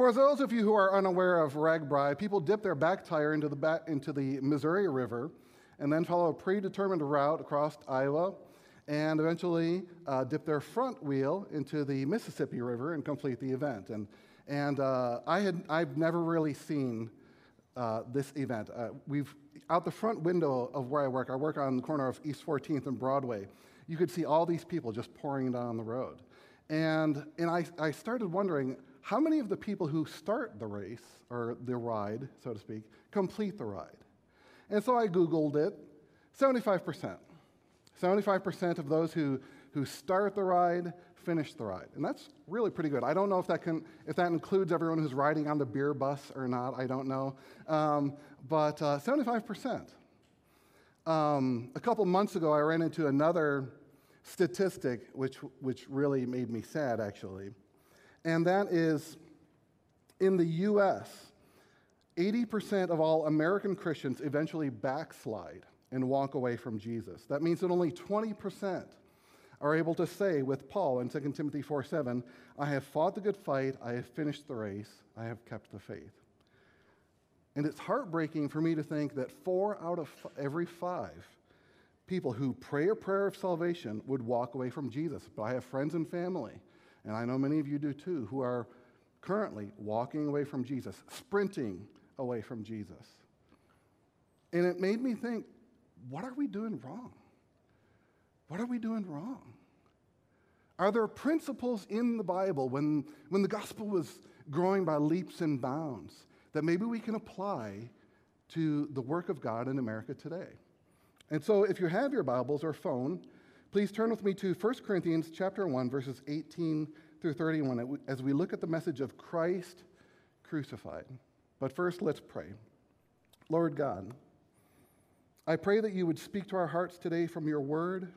For those of you who are unaware of RAGBRAI, people dip their back tire into the, back, into the Missouri River and then follow a predetermined route across Iowa and eventually uh, dip their front wheel into the Mississippi River and complete the event. And, and uh, I had, I've never really seen uh, this event. Uh, we've, out the front window of where I work, I work on the corner of East 14th and Broadway, you could see all these people just pouring down the road. And, and I, I started wondering how many of the people who start the race, or the ride, so to speak, complete the ride? And so I Googled it 75%. 75% of those who, who start the ride finish the ride. And that's really pretty good. I don't know if that, can, if that includes everyone who's riding on the beer bus or not. I don't know. Um, but uh, 75%. Um, a couple months ago, I ran into another statistic which, which really made me sad, actually. And that is in the US, 80% of all American Christians eventually backslide and walk away from Jesus. That means that only 20% are able to say with Paul in 2 Timothy 4 7, I have fought the good fight, I have finished the race, I have kept the faith. And it's heartbreaking for me to think that four out of every five people who pray a prayer of salvation would walk away from Jesus. But I have friends and family, and I know many of you do too, who are currently walking away from Jesus, sprinting away from Jesus. And it made me think, what are we doing wrong? What are we doing wrong? Are there principles in the Bible when, when the gospel was growing by leaps and bounds that maybe we can apply to the work of God in America today? And so if you have your Bibles or phone, please turn with me to 1 Corinthians chapter 1 verses 18 through 31 as we look at the message of Christ crucified. But first let's pray. Lord God, I pray that you would speak to our hearts today from your word.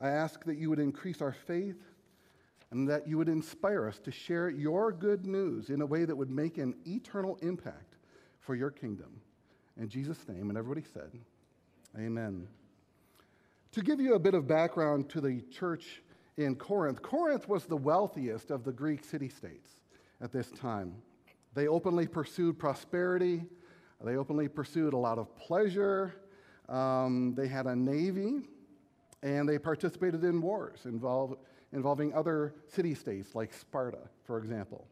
I ask that you would increase our faith and that you would inspire us to share your good news in a way that would make an eternal impact for your kingdom. In Jesus' name, and everybody said, Amen. To give you a bit of background to the church in Corinth, Corinth was the wealthiest of the Greek city states at this time. They openly pursued prosperity, they openly pursued a lot of pleasure, um, they had a navy, and they participated in wars involve, involving other city states like Sparta, for example.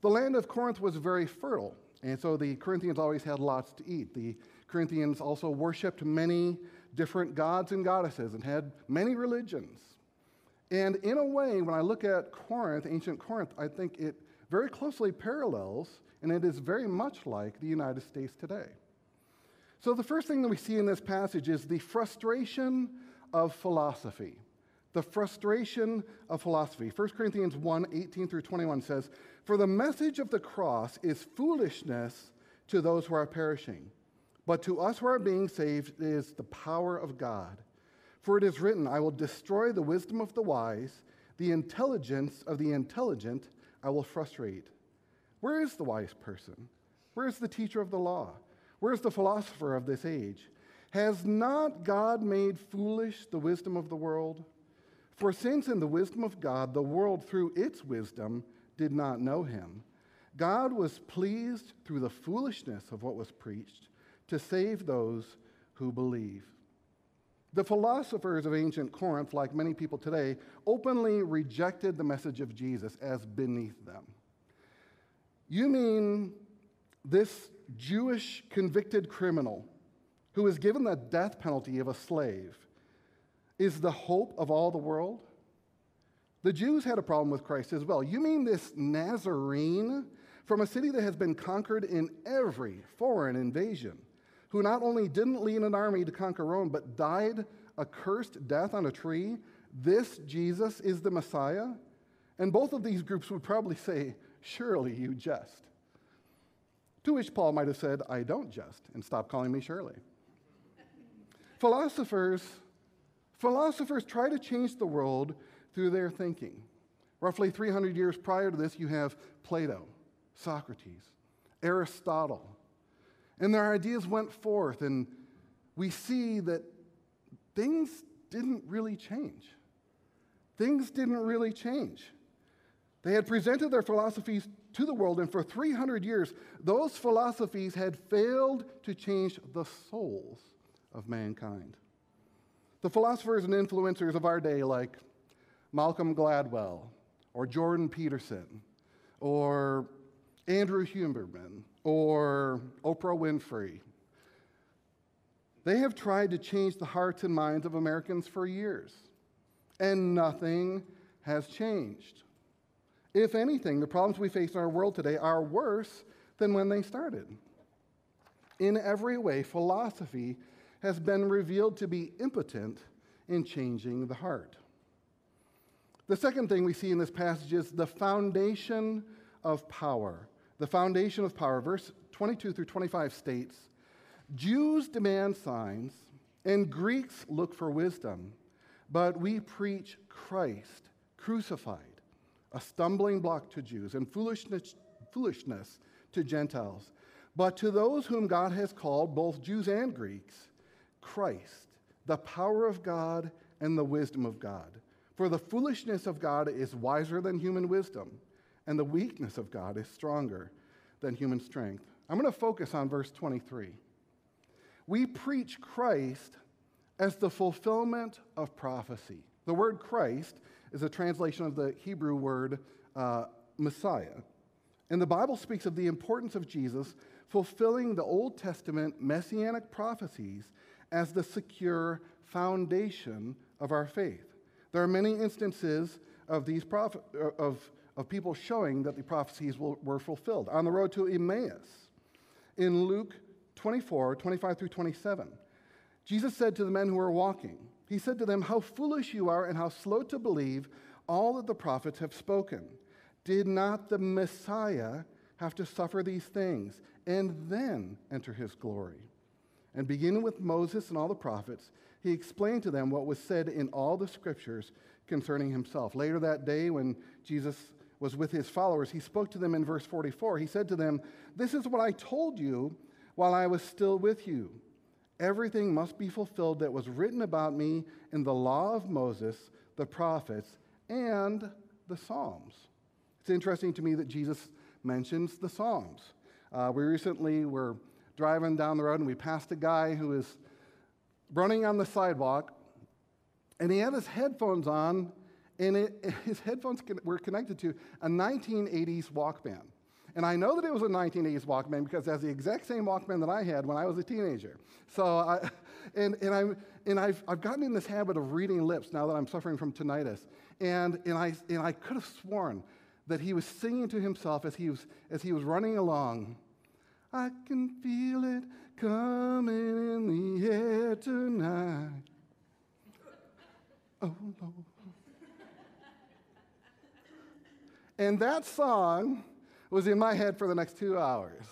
The land of Corinth was very fertile, and so the Corinthians always had lots to eat. The Corinthians also worshiped many different gods and goddesses and had many religions. And in a way, when I look at Corinth, ancient Corinth, I think it very closely parallels, and it is very much like the United States today. So, the first thing that we see in this passage is the frustration of philosophy. The frustration of philosophy. 1 Corinthians 1 18 through 21 says, For the message of the cross is foolishness to those who are perishing, but to us who are being saved is the power of God. For it is written, I will destroy the wisdom of the wise, the intelligence of the intelligent I will frustrate. Where is the wise person? Where is the teacher of the law? Where's the philosopher of this age? Has not God made foolish the wisdom of the world? For since in the wisdom of God, the world through its wisdom did not know him, God was pleased through the foolishness of what was preached to save those who believe. The philosophers of ancient Corinth, like many people today, openly rejected the message of Jesus as beneath them. You mean this Jewish convicted criminal who is given the death penalty of a slave is the hope of all the world? The Jews had a problem with Christ as well. You mean this Nazarene from a city that has been conquered in every foreign invasion, who not only didn't lead an army to conquer Rome, but died a cursed death on a tree? This Jesus is the Messiah? And both of these groups would probably say, Surely you jest. To which Paul might have said, I don't jest, and stop calling me Shirley. philosophers, philosophers try to change the world through their thinking. Roughly 300 years prior to this, you have Plato, Socrates, Aristotle. And their ideas went forth, and we see that things didn't really change. Things didn't really change. They had presented their philosophies to the world, and for 300 years, those philosophies had failed to change the souls of mankind. The philosophers and influencers of our day, like Malcolm Gladwell, or Jordan Peterson, or Andrew Huberman, or Oprah Winfrey, they have tried to change the hearts and minds of Americans for years, and nothing has changed. If anything, the problems we face in our world today are worse than when they started. In every way, philosophy has been revealed to be impotent in changing the heart. The second thing we see in this passage is the foundation of power. The foundation of power. Verse 22 through 25 states Jews demand signs, and Greeks look for wisdom, but we preach Christ crucified, a stumbling block to Jews and foolishness, foolishness to Gentiles. But to those whom God has called, both Jews and Greeks, Christ, the power of God and the wisdom of God. For the foolishness of God is wiser than human wisdom, and the weakness of God is stronger than human strength. I'm going to focus on verse 23. We preach Christ as the fulfillment of prophecy. The word Christ is a translation of the Hebrew word uh, Messiah. And the Bible speaks of the importance of Jesus fulfilling the Old Testament messianic prophecies as the secure foundation of our faith. There are many instances of these uh, of, of people showing that the prophecies were fulfilled. On the road to Emmaus, in Luke 24, 25 through 27. Jesus said to the men who were walking, He said to them, How foolish you are and how slow to believe all that the prophets have spoken. Did not the Messiah have to suffer these things and then enter his glory? And beginning with Moses and all the prophets, he explained to them what was said in all the scriptures concerning himself. Later that day, when Jesus was with his followers, he spoke to them in verse 44. He said to them, This is what I told you while I was still with you. Everything must be fulfilled that was written about me in the law of Moses, the prophets, and the Psalms. It's interesting to me that Jesus mentions the Psalms. Uh, we recently were driving down the road and we passed a guy who was running on the sidewalk and he had his headphones on and it, his headphones were connected to a 1980s Walkman. And I know that it was a 1980s Walkman because that's the exact same Walkman that I had when I was a teenager. So, I, and, and, I'm, and I've, I've gotten in this habit of reading lips now that I'm suffering from tinnitus. And, and, I, and I could have sworn that he was singing to himself as he was, as he was running along. I can feel it coming in the air tonight. Oh, Lord. And that song was in my head for the next two hours.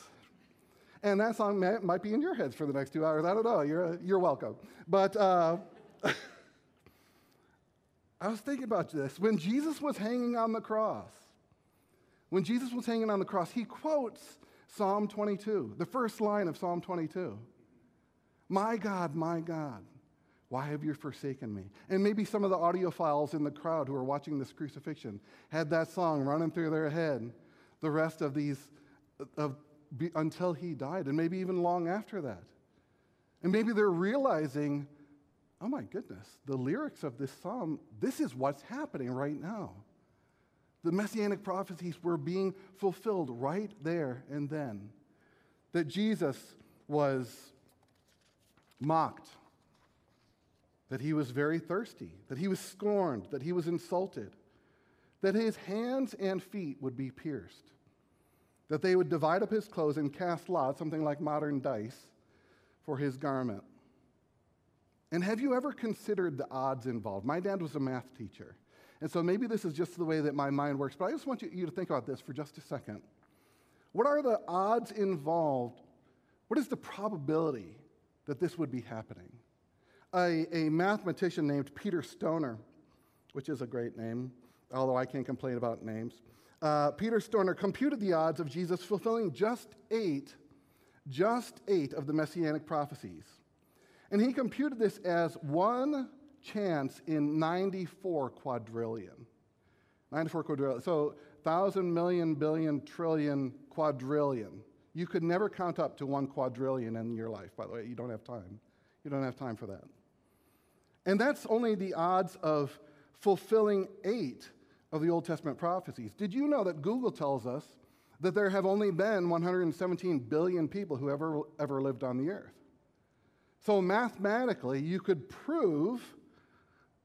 And that song may, might be in your heads for the next two hours. I don't know. You're, you're welcome. But uh, I was thinking about this. When Jesus was hanging on the cross, when Jesus was hanging on the cross, he quotes Psalm 22, the first line of Psalm 22. My God, my God, why have you forsaken me? And maybe some of the audiophiles in the crowd who are watching this crucifixion had that song running through their head the rest of these of, until he died, and maybe even long after that. And maybe they're realizing, oh my goodness, the lyrics of this psalm, this is what's happening right now. The messianic prophecies were being fulfilled right there and then. That Jesus was mocked, that he was very thirsty, that he was scorned, that he was insulted, that his hands and feet would be pierced, that they would divide up his clothes and cast lots, something like modern dice, for his garment. And have you ever considered the odds involved? My dad was a math teacher. And so maybe this is just the way that my mind works, but I just want you, to think about this for just a second. What are the odds involved? What is the probability that this would be happening? A, a mathematician named Peter Stoner, which is a great name, although I can't complain about names. Uh, Peter Stoner computed the odds of Jesus fulfilling just eight, just eight of the messianic prophecies. And he computed this as one chance in 94 quadrillion. 94 quadrillion. So thousand, million, billion, trillion, quadrillion. You could never count up to one quadrillion in your life, by the way. You don't have time. You don't have time for that. And that's only the odds of fulfilling eight of the Old Testament prophecies. Did you know that Google tells us that there have only been 117 billion people who ever, ever lived on the earth? So mathematically, you could prove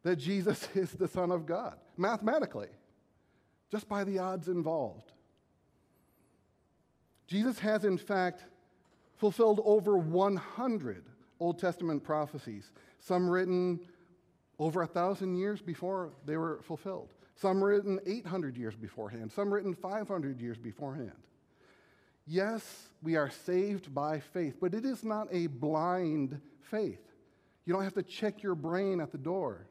that Jesus is the Son of God. Mathematically, just by the odds involved. Jesus has, in fact, fulfilled over 100 Old Testament prophecies, some written over a thousand years before they were fulfilled, some written 800 years beforehand, some written 500 years beforehand. Yes, we are saved by faith, but it is not a blind faith. You don't have to check your brain at the door.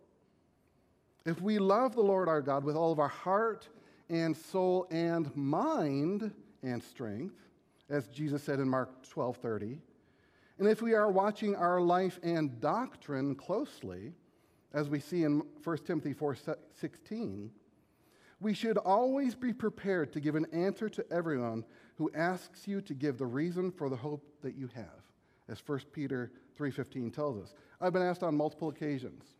If we love the Lord our God with all of our heart and soul and mind and strength, as Jesus said in Mark 12:30, and if we are watching our life and doctrine closely, as we see in 1 Timothy 4:16, we should always be prepared to give an answer to everyone who asks you to give the reason for the hope that you have, as 1 Peter 3:15 tells us. I've been asked on multiple occasions,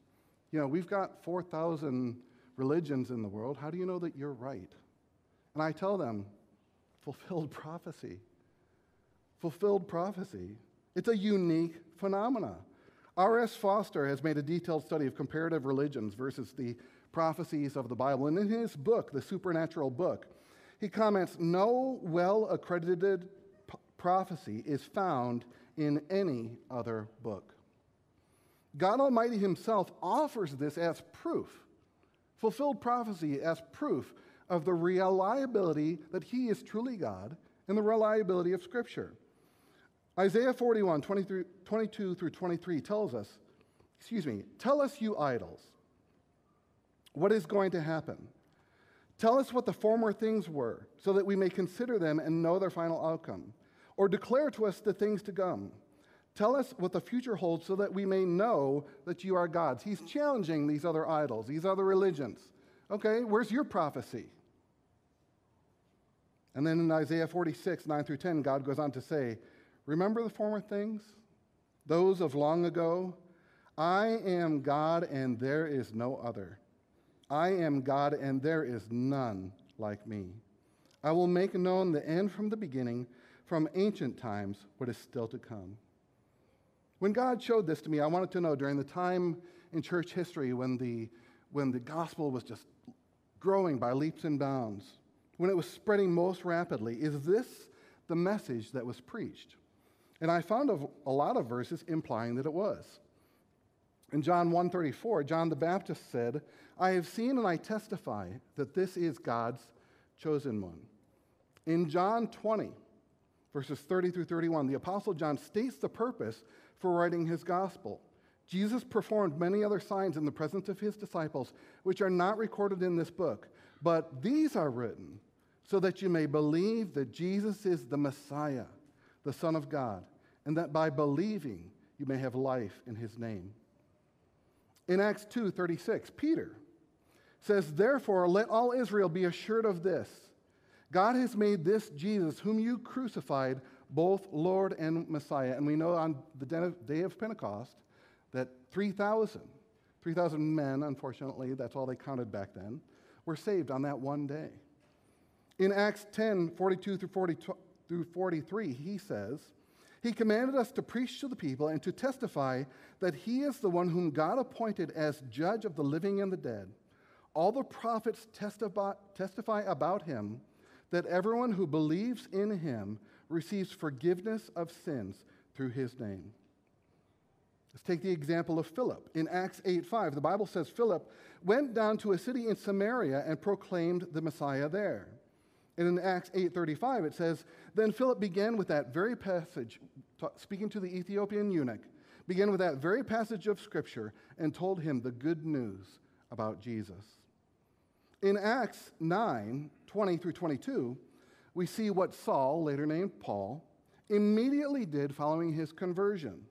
you know, we've got 4,000 religions in the world. How do you know that you're right? And I tell them, fulfilled prophecy. Fulfilled prophecy. It's a unique phenomena. R.S. Foster has made a detailed study of comparative religions versus the prophecies of the Bible. And in his book, The Supernatural Book, he comments no well accredited prophecy is found in any other book. God Almighty Himself offers this as proof, fulfilled prophecy as proof of the reliability that He is truly God and the reliability of Scripture. Isaiah 41, 22 through 23 tells us, excuse me, tell us, you idols, what is going to happen. Tell us what the former things were, so that we may consider them and know their final outcome. Or declare to us the things to come. Tell us what the future holds so that we may know that you are gods. He's challenging these other idols, these other religions. Okay, where's your prophecy? And then in Isaiah 46, 9 through 10, God goes on to say, Remember the former things, those of long ago? I am God and there is no other. I am God and there is none like me. I will make known the end from the beginning, from ancient times, what is still to come. When God showed this to me, I wanted to know during the time in church history when the, when the gospel was just growing by leaps and bounds, when it was spreading most rapidly, is this the message that was preached? And I found a lot of verses implying that it was. In John 1:34, John the Baptist said, "I have seen and I testify that this is God's chosen one." In John 20, verses 30 through 31, the apostle John states the purpose for writing his gospel. Jesus performed many other signs in the presence of his disciples, which are not recorded in this book, but these are written so that you may believe that Jesus is the Messiah, the Son of God, and that by believing you may have life in his name. In Acts 2:36, Peter says, "Therefore let all Israel be assured of this: God has made this Jesus whom you crucified both Lord and Messiah. And we know on the day of Pentecost that 3,000, 3,000 men, unfortunately, that's all they counted back then, were saved on that one day. In Acts 10 42 through, 42, through 43, he says, He commanded us to preach to the people and to testify that He is the one whom God appointed as judge of the living and the dead. All the prophets testify, about Him that everyone who believes in Him receives forgiveness of sins through his name. Let's take the example of Philip. In Acts 8 5, the Bible says Philip went down to a city in Samaria and proclaimed the Messiah there. And in Acts 8:35 it says, "Then Philip began with that very passage speaking to the Ethiopian eunuch, began with that very passage of scripture and told him the good news about Jesus." In Acts 9, 20 through 22, we see what Saul, later named Paul, immediately did following his conversion.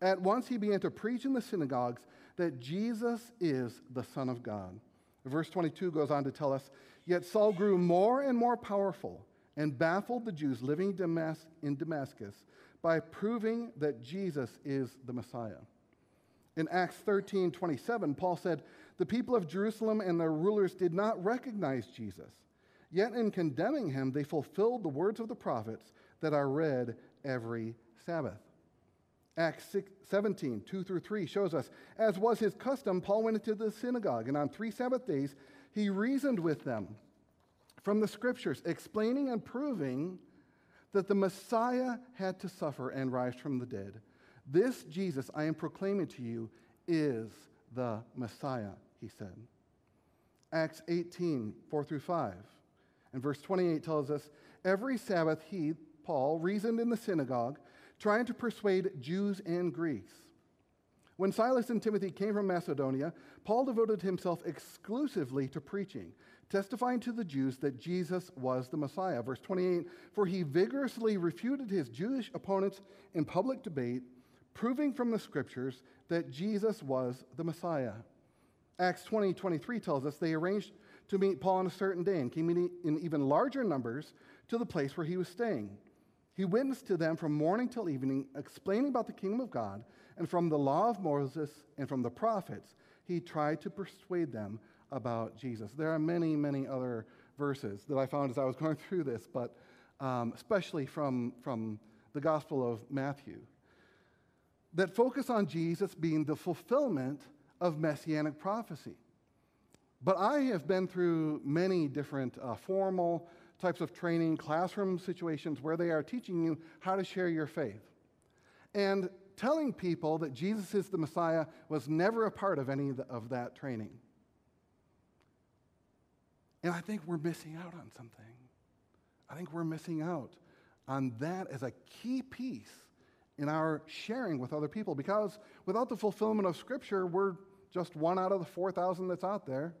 At once he began to preach in the synagogues that Jesus is the Son of God. Verse 22 goes on to tell us Yet Saul grew more and more powerful and baffled the Jews living in Damascus by proving that Jesus is the Messiah. In Acts 13 27, Paul said, The people of Jerusalem and their rulers did not recognize Jesus. Yet in condemning him, they fulfilled the words of the prophets that are read every Sabbath. Acts 6, 17, 2 through 3 shows us, as was his custom, Paul went into the synagogue, and on three Sabbath days he reasoned with them from the scriptures, explaining and proving that the Messiah had to suffer and rise from the dead. This Jesus I am proclaiming to you is the Messiah, he said. Acts 18, 4 through 5. And verse 28 tells us every Sabbath he, Paul, reasoned in the synagogue, trying to persuade Jews and Greeks. When Silas and Timothy came from Macedonia, Paul devoted himself exclusively to preaching, testifying to the Jews that Jesus was the Messiah. Verse 28 For he vigorously refuted his Jewish opponents in public debate, proving from the scriptures that Jesus was the Messiah. Acts 20 23 tells us they arranged to meet Paul on a certain day and came in even larger numbers to the place where he was staying. He witnessed to them from morning till evening, explaining about the kingdom of God, and from the law of Moses and from the prophets, he tried to persuade them about Jesus. There are many, many other verses that I found as I was going through this, but um, especially from, from the Gospel of Matthew, that focus on Jesus being the fulfillment of messianic prophecy. But I have been through many different uh, formal types of training, classroom situations where they are teaching you how to share your faith. And telling people that Jesus is the Messiah was never a part of any of that training. And I think we're missing out on something. I think we're missing out on that as a key piece in our sharing with other people because without the fulfillment of Scripture, we're just one out of the 4,000 that's out there.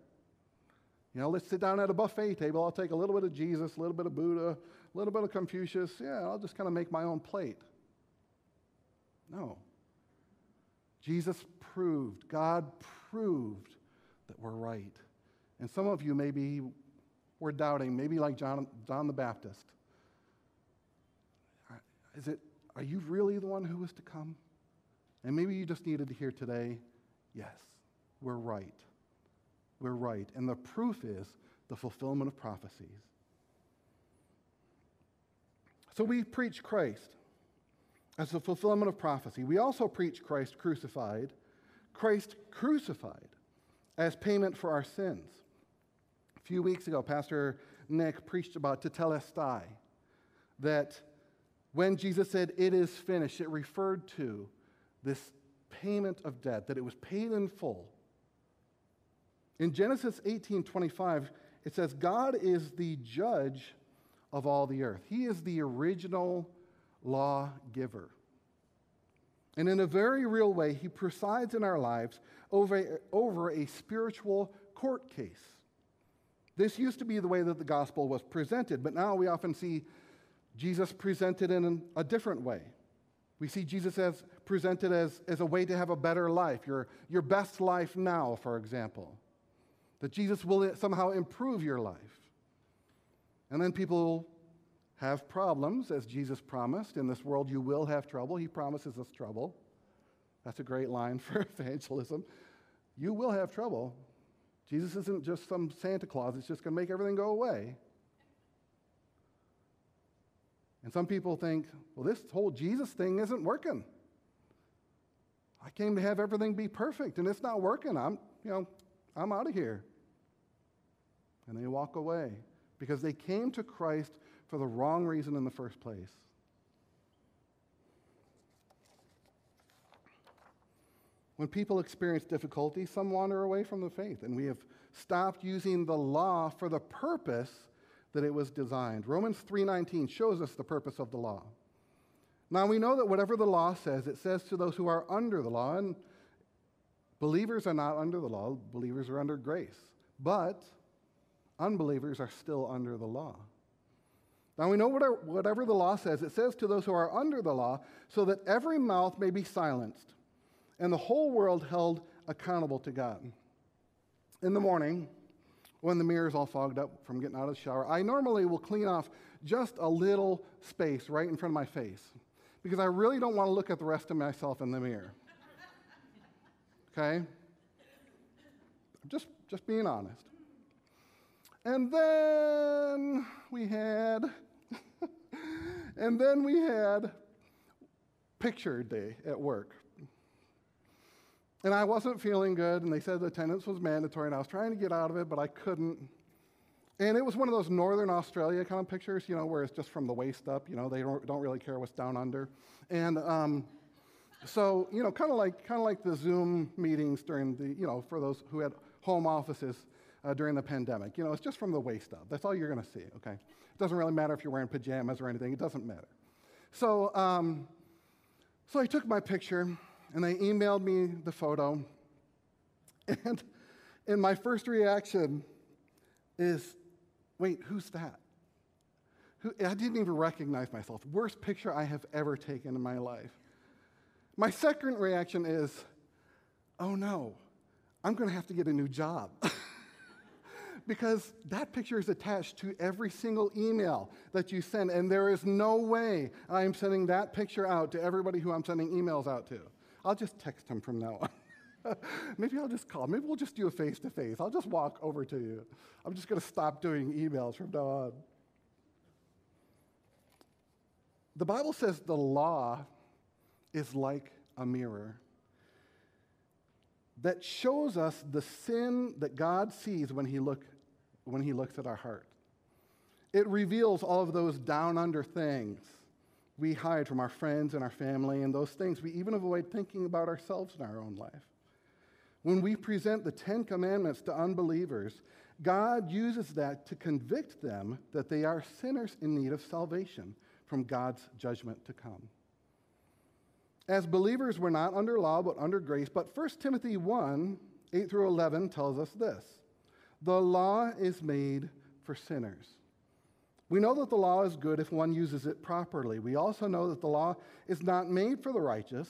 You know, let's sit down at a buffet table. I'll take a little bit of Jesus, a little bit of Buddha, a little bit of Confucius. Yeah, I'll just kind of make my own plate. No. Jesus proved, God proved that we're right. And some of you maybe were doubting, maybe like John, John the Baptist. Is it, are you really the one who was to come? And maybe you just needed to hear today, yes, we're right we're right. And the proof is the fulfillment of prophecies. So we preach Christ as the fulfillment of prophecy. We also preach Christ crucified, Christ crucified as payment for our sins. A few weeks ago, Pastor Nick preached about tetelestai, that when Jesus said, It is finished, it referred to this payment of debt, that it was paid in full in Genesis 18:25, it says, God is the judge of all the earth. He is the original lawgiver. And in a very real way, he presides in our lives over, over a spiritual court case. This used to be the way that the gospel was presented, but now we often see Jesus presented in a different way. We see Jesus as presented as, as a way to have a better life, your, your best life now, for example that Jesus will somehow improve your life. And then people have problems, as Jesus promised. In this world, you will have trouble. He promises us trouble. That's a great line for evangelism. You will have trouble. Jesus isn't just some Santa Claus that's just going to make everything go away. And some people think, well, this whole Jesus thing isn't working. I came to have everything be perfect, and it's not working. I'm, you know, I'm out of here. And they walk away because they came to Christ for the wrong reason in the first place. When people experience difficulty, some wander away from the faith, and we have stopped using the law for the purpose that it was designed. Romans 3:19 shows us the purpose of the law. Now we know that whatever the law says, it says to those who are under the law, and Believers are not under the law, believers are under grace. But unbelievers are still under the law. Now we know whatever the law says, it says to those who are under the law, so that every mouth may be silenced and the whole world held accountable to God. In the morning, when the mirror's all fogged up from getting out of the shower, I normally will clean off just a little space right in front of my face because I really don't want to look at the rest of myself in the mirror. Okay? Just, just being honest. And then we had, and then we had picture day at work. And I wasn't feeling good, and they said the attendance was mandatory, and I was trying to get out of it, but I couldn't. And it was one of those Northern Australia kind of pictures, you know, where it's just from the waist up, you know, they don't, don't really care what's down under. And um, so, you know, kind of like, kind of like the Zoom meetings during the, you know, for those who had home offices uh, during the pandemic. You know, it's just from the waist up. That's all you're going to see, okay? It doesn't really matter if you're wearing pajamas or anything, it doesn't matter. So, um, so I took my picture and they emailed me the photo. And, and my first reaction is, wait, who's that? Who, I didn't even recognize myself. Worst picture I have ever taken in my life. My second reaction is, oh no, I'm going to have to get a new job. because that picture is attached to every single email that you send, and there is no way I am sending that picture out to everybody who I'm sending emails out to. I'll just text him from now on. Maybe I'll just call. Maybe we'll just do a face to face. I'll just walk over to you. I'm just going to stop doing emails from now on. The Bible says the law is like a mirror that shows us the sin that God sees when he, look, when he looks at our heart. It reveals all of those down under things we hide from our friends and our family and those things we even avoid thinking about ourselves in our own life. When we present the Ten Commandments to unbelievers, God uses that to convict them that they are sinners in need of salvation from God's judgment to come. As believers, we're not under law, but under grace. But 1 Timothy 1 8 through 11 tells us this The law is made for sinners we know that the law is good if one uses it properly. We also know that the law is not made for the righteous,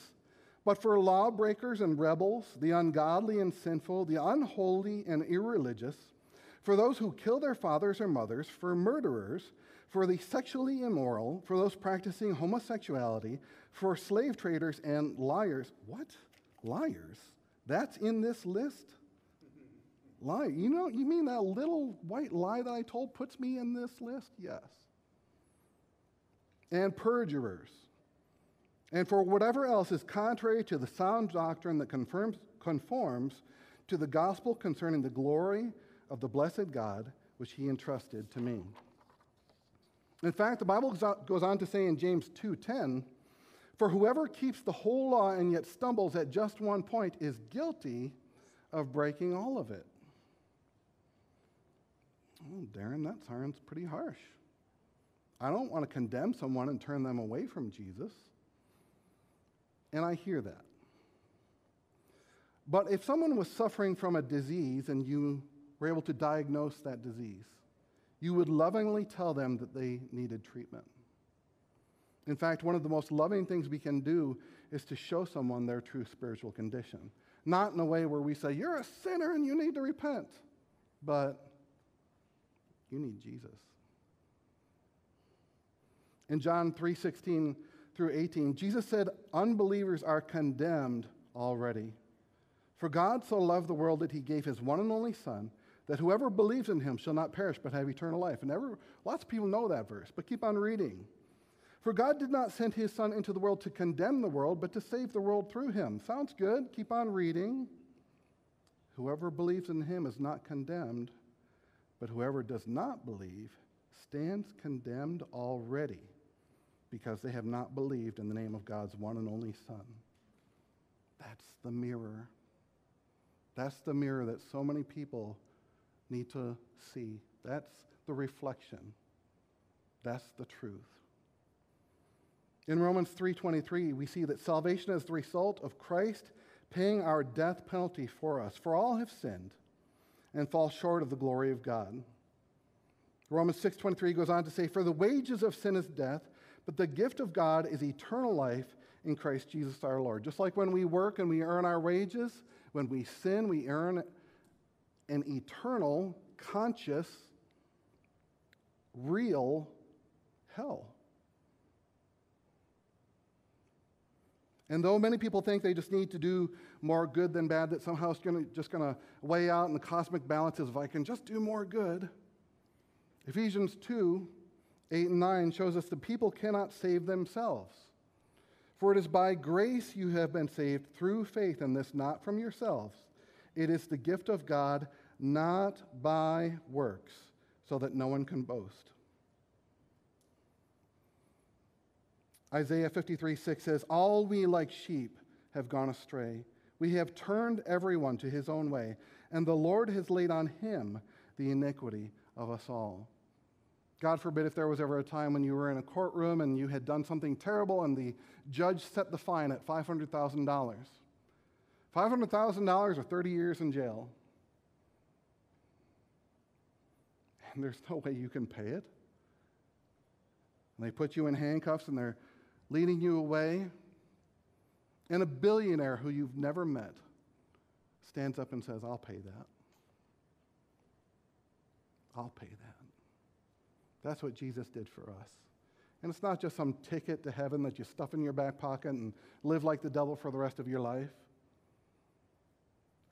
but for lawbreakers and rebels, the ungodly and sinful, the unholy and irreligious, for those who kill their fathers or mothers, for murderers, for the sexually immoral, for those practicing homosexuality, for slave traders and liars. What? Liars? That's in this list? Lie. You know, you mean that little white lie that I told puts me in this list? Yes. And perjurers. And for whatever else is contrary to the sound doctrine that confirms, conforms to the gospel concerning the glory of the blessed God, which he entrusted to me. In fact, the Bible goes on to say in James 2:10, "For whoever keeps the whole law and yet stumbles at just one point is guilty of breaking all of it." Oh, Darren, that sounds pretty harsh. I don't want to condemn someone and turn them away from Jesus. And I hear that. But if someone was suffering from a disease and you were able to diagnose that disease, you would lovingly tell them that they needed treatment. In fact, one of the most loving things we can do is to show someone their true spiritual condition. Not in a way where we say, You're a sinner and you need to repent, but you need Jesus. In John 3:16 through 18, Jesus said, "Unbelievers are condemned already. For God so loved the world that he gave his one and only son, that whoever believes in him shall not perish but have eternal life." And every, lots of people know that verse, but keep on reading. For God did not send his son into the world to condemn the world, but to save the world through him. Sounds good? Keep on reading. Whoever believes in him is not condemned but whoever does not believe stands condemned already because they have not believed in the name of God's one and only Son. That's the mirror. That's the mirror that so many people need to see. That's the reflection. That's the truth. In Romans 3:23, we see that salvation is the result of Christ paying our death penalty for us. For all have sinned and fall short of the glory of God. Romans 6:23 goes on to say for the wages of sin is death but the gift of God is eternal life in Christ Jesus our Lord. Just like when we work and we earn our wages, when we sin we earn an eternal conscious, real hell. And though many people think they just need to do more good than bad, that somehow it's gonna, just going to weigh out in the cosmic balances if I can just do more good, Ephesians 2 8 and 9 shows us the people cannot save themselves. For it is by grace you have been saved through faith, and this not from yourselves. It is the gift of God, not by works, so that no one can boast. Isaiah 53 6 says, All we like sheep have gone astray. We have turned everyone to his own way, and the Lord has laid on him the iniquity of us all. God forbid if there was ever a time when you were in a courtroom and you had done something terrible and the judge set the fine at $500,000. $500,000 or 30 years in jail. And there's no way you can pay it. And they put you in handcuffs and they're leading you away. And a billionaire who you've never met stands up and says, I'll pay that. I'll pay that. That's what Jesus did for us. And it's not just some ticket to heaven that you stuff in your back pocket and live like the devil for the rest of your life.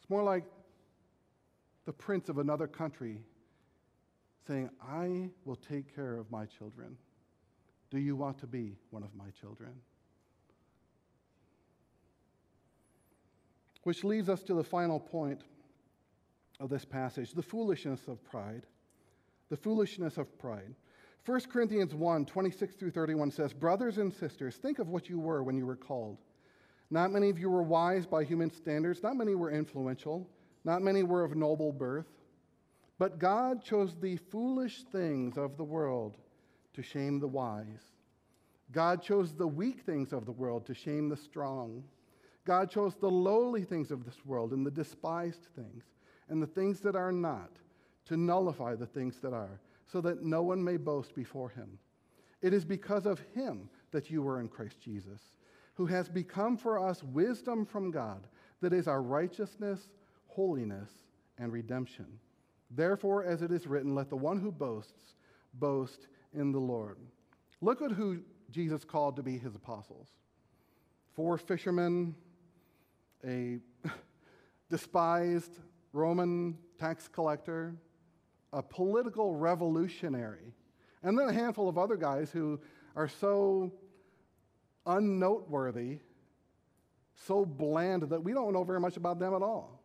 It's more like the prince of another country saying, I will take care of my children. Do you want to be one of my children? Which leads us to the final point of this passage the foolishness of pride. The foolishness of pride. 1 Corinthians 1 26 through 31 says, Brothers and sisters, think of what you were when you were called. Not many of you were wise by human standards, not many were influential, not many were of noble birth. But God chose the foolish things of the world to shame the wise. God chose the weak things of the world to shame the strong. God chose the lowly things of this world and the despised things and the things that are not to nullify the things that are, so that no one may boast before him. It is because of him that you were in Christ Jesus, who has become for us wisdom from God, that is our righteousness, holiness, and redemption. Therefore, as it is written, let the one who boasts boast in the Lord. Look at who Jesus called to be his apostles four fishermen, a despised Roman tax collector, a political revolutionary, and then a handful of other guys who are so unnoteworthy, so bland that we don't know very much about them at all.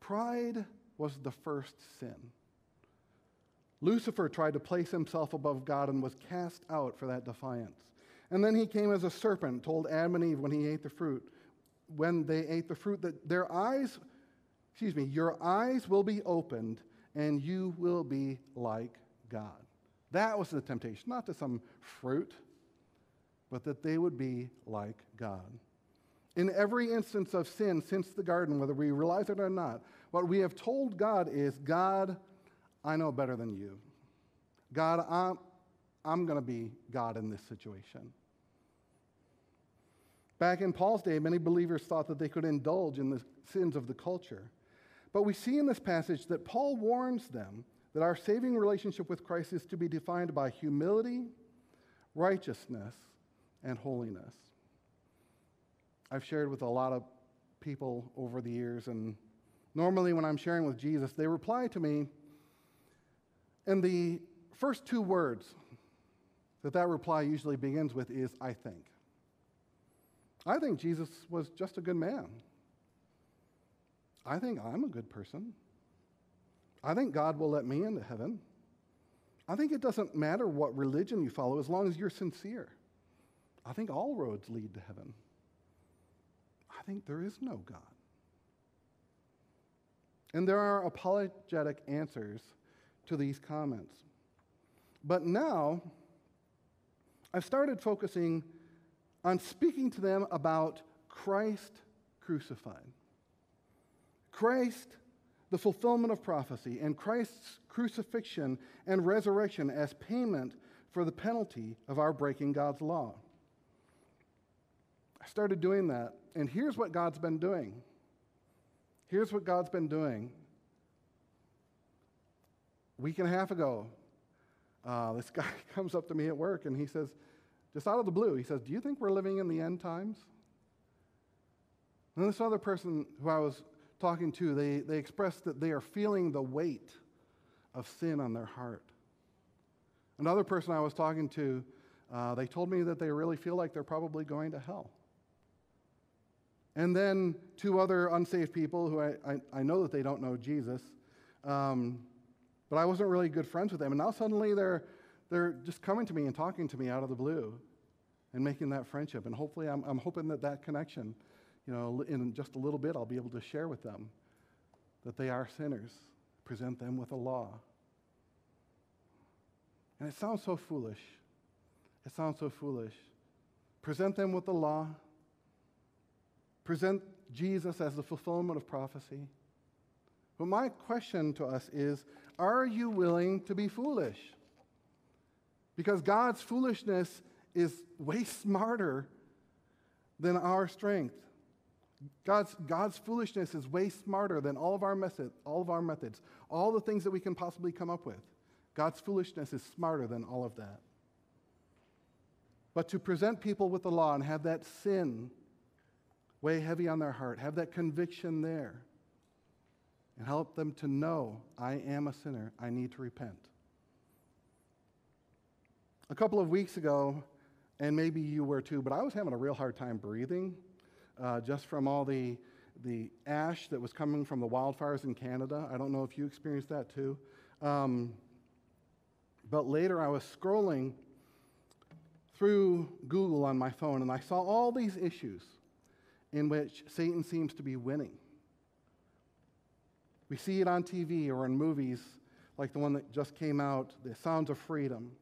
Pride was the first sin. Lucifer tried to place himself above God and was cast out for that defiance. And then he came as a serpent, told Adam and Eve when he ate the fruit, when they ate the fruit, that their eyes, excuse me, your eyes will be opened and you will be like God. That was the temptation, not to some fruit, but that they would be like God. In every instance of sin since the garden, whether we realize it or not, what we have told God is God, I know better than you. God, I'm, I'm going to be God in this situation. Back in Paul's day, many believers thought that they could indulge in the sins of the culture. But we see in this passage that Paul warns them that our saving relationship with Christ is to be defined by humility, righteousness, and holiness. I've shared with a lot of people over the years, and normally when I'm sharing with Jesus, they reply to me, and the first two words that that reply usually begins with is, I think. I think Jesus was just a good man. I think I'm a good person. I think God will let me into heaven. I think it doesn't matter what religion you follow as long as you're sincere. I think all roads lead to heaven. I think there is no God. And there are apologetic answers to these comments. But now, I've started focusing on speaking to them about Christ crucified. Christ, the fulfillment of prophecy, and Christ's crucifixion and resurrection as payment for the penalty of our breaking God's law. I started doing that, and here's what God's been doing. Here's what God's been doing A week and a half ago, uh, this guy comes up to me at work and he says, just out of the blue, he says, Do you think we're living in the end times? And this other person who I was talking to, they, they expressed that they are feeling the weight of sin on their heart. Another person I was talking to, uh, they told me that they really feel like they're probably going to hell. And then two other unsaved people who I, I, I know that they don't know Jesus, um, but I wasn't really good friends with them. And now suddenly they're, they're just coming to me and talking to me out of the blue and making that friendship. And hopefully, I'm, I'm hoping that that connection, you know, in just a little bit, I'll be able to share with them that they are sinners, present them with a law. And it sounds so foolish. It sounds so foolish. Present them with the law present Jesus as the fulfillment of prophecy. But my question to us is are you willing to be foolish? Because God's foolishness is way smarter than our strength. God's, God's foolishness is way smarter than all of our method, all of our methods, all the things that we can possibly come up with. God's foolishness is smarter than all of that. But to present people with the law and have that sin weigh heavy on their heart, have that conviction there, and help them to know I am a sinner, I need to repent. A couple of weeks ago, and maybe you were too, but I was having a real hard time breathing uh, just from all the, the ash that was coming from the wildfires in Canada. I don't know if you experienced that too. Um, but later I was scrolling through Google on my phone and I saw all these issues in which Satan seems to be winning. We see it on TV or in movies like the one that just came out, The Sounds of Freedom,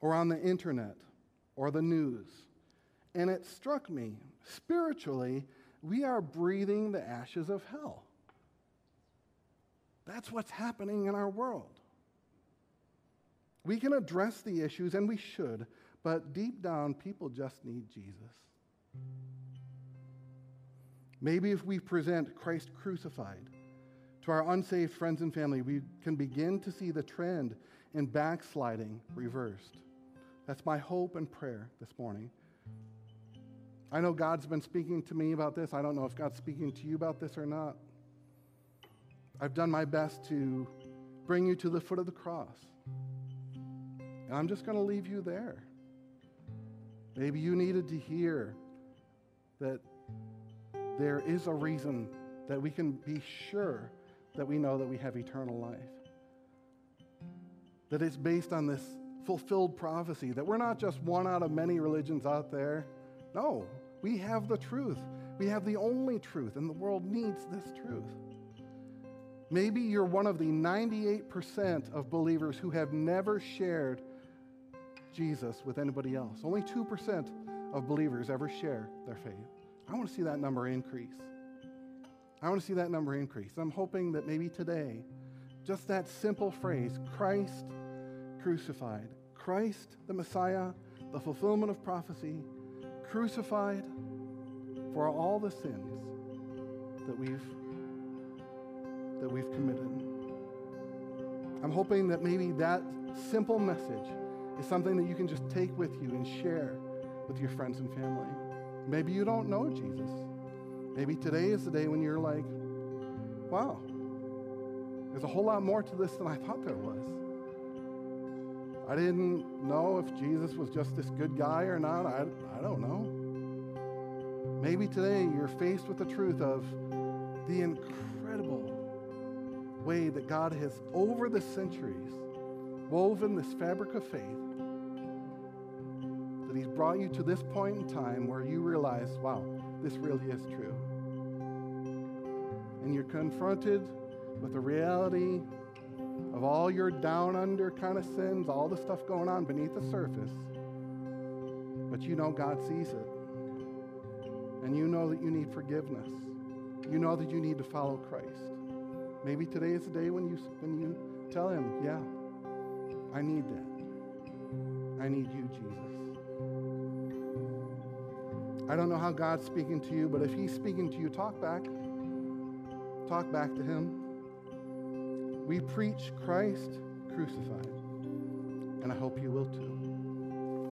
or on the internet or the news. And it struck me spiritually, we are breathing the ashes of hell. That's what's happening in our world. We can address the issues, and we should, but deep down, people just need Jesus. Maybe if we present Christ crucified to our unsaved friends and family, we can begin to see the trend in backsliding reversed. That's my hope and prayer this morning. I know God's been speaking to me about this. I don't know if God's speaking to you about this or not. I've done my best to bring you to the foot of the cross. And I'm just going to leave you there. Maybe you needed to hear that there is a reason that we can be sure that we know that we have eternal life. That it's based on this fulfilled prophecy, that we're not just one out of many religions out there. No, we have the truth. We have the only truth, and the world needs this truth. Maybe you're one of the 98% of believers who have never shared Jesus with anybody else. Only 2% of believers ever share their faith. I want to see that number increase. I want to see that number increase. I'm hoping that maybe today, just that simple phrase, Christ crucified, Christ the Messiah, the fulfillment of prophecy, crucified for all the sins that we've that we've committed. I'm hoping that maybe that simple message is something that you can just take with you and share with your friends and family. Maybe you don't know Jesus. Maybe today is the day when you're like, wow, there's a whole lot more to this than I thought there was. I didn't know if Jesus was just this good guy or not. I, I don't know. Maybe today you're faced with the truth of the incredible way that God has, over the centuries, woven this fabric of faith that He's brought you to this point in time where you realize, wow, this really is true. And you're confronted with the reality of all your down under kind of sins, all the stuff going on beneath the surface. But you know God sees it. And you know that you need forgiveness. You know that you need to follow Christ. Maybe today is the day when you, when you tell Him, yeah, I need that. I need you, Jesus. I don't know how God's speaking to you, but if He's speaking to you, talk back. Talk back to Him. We preach Christ crucified, and I hope you will too.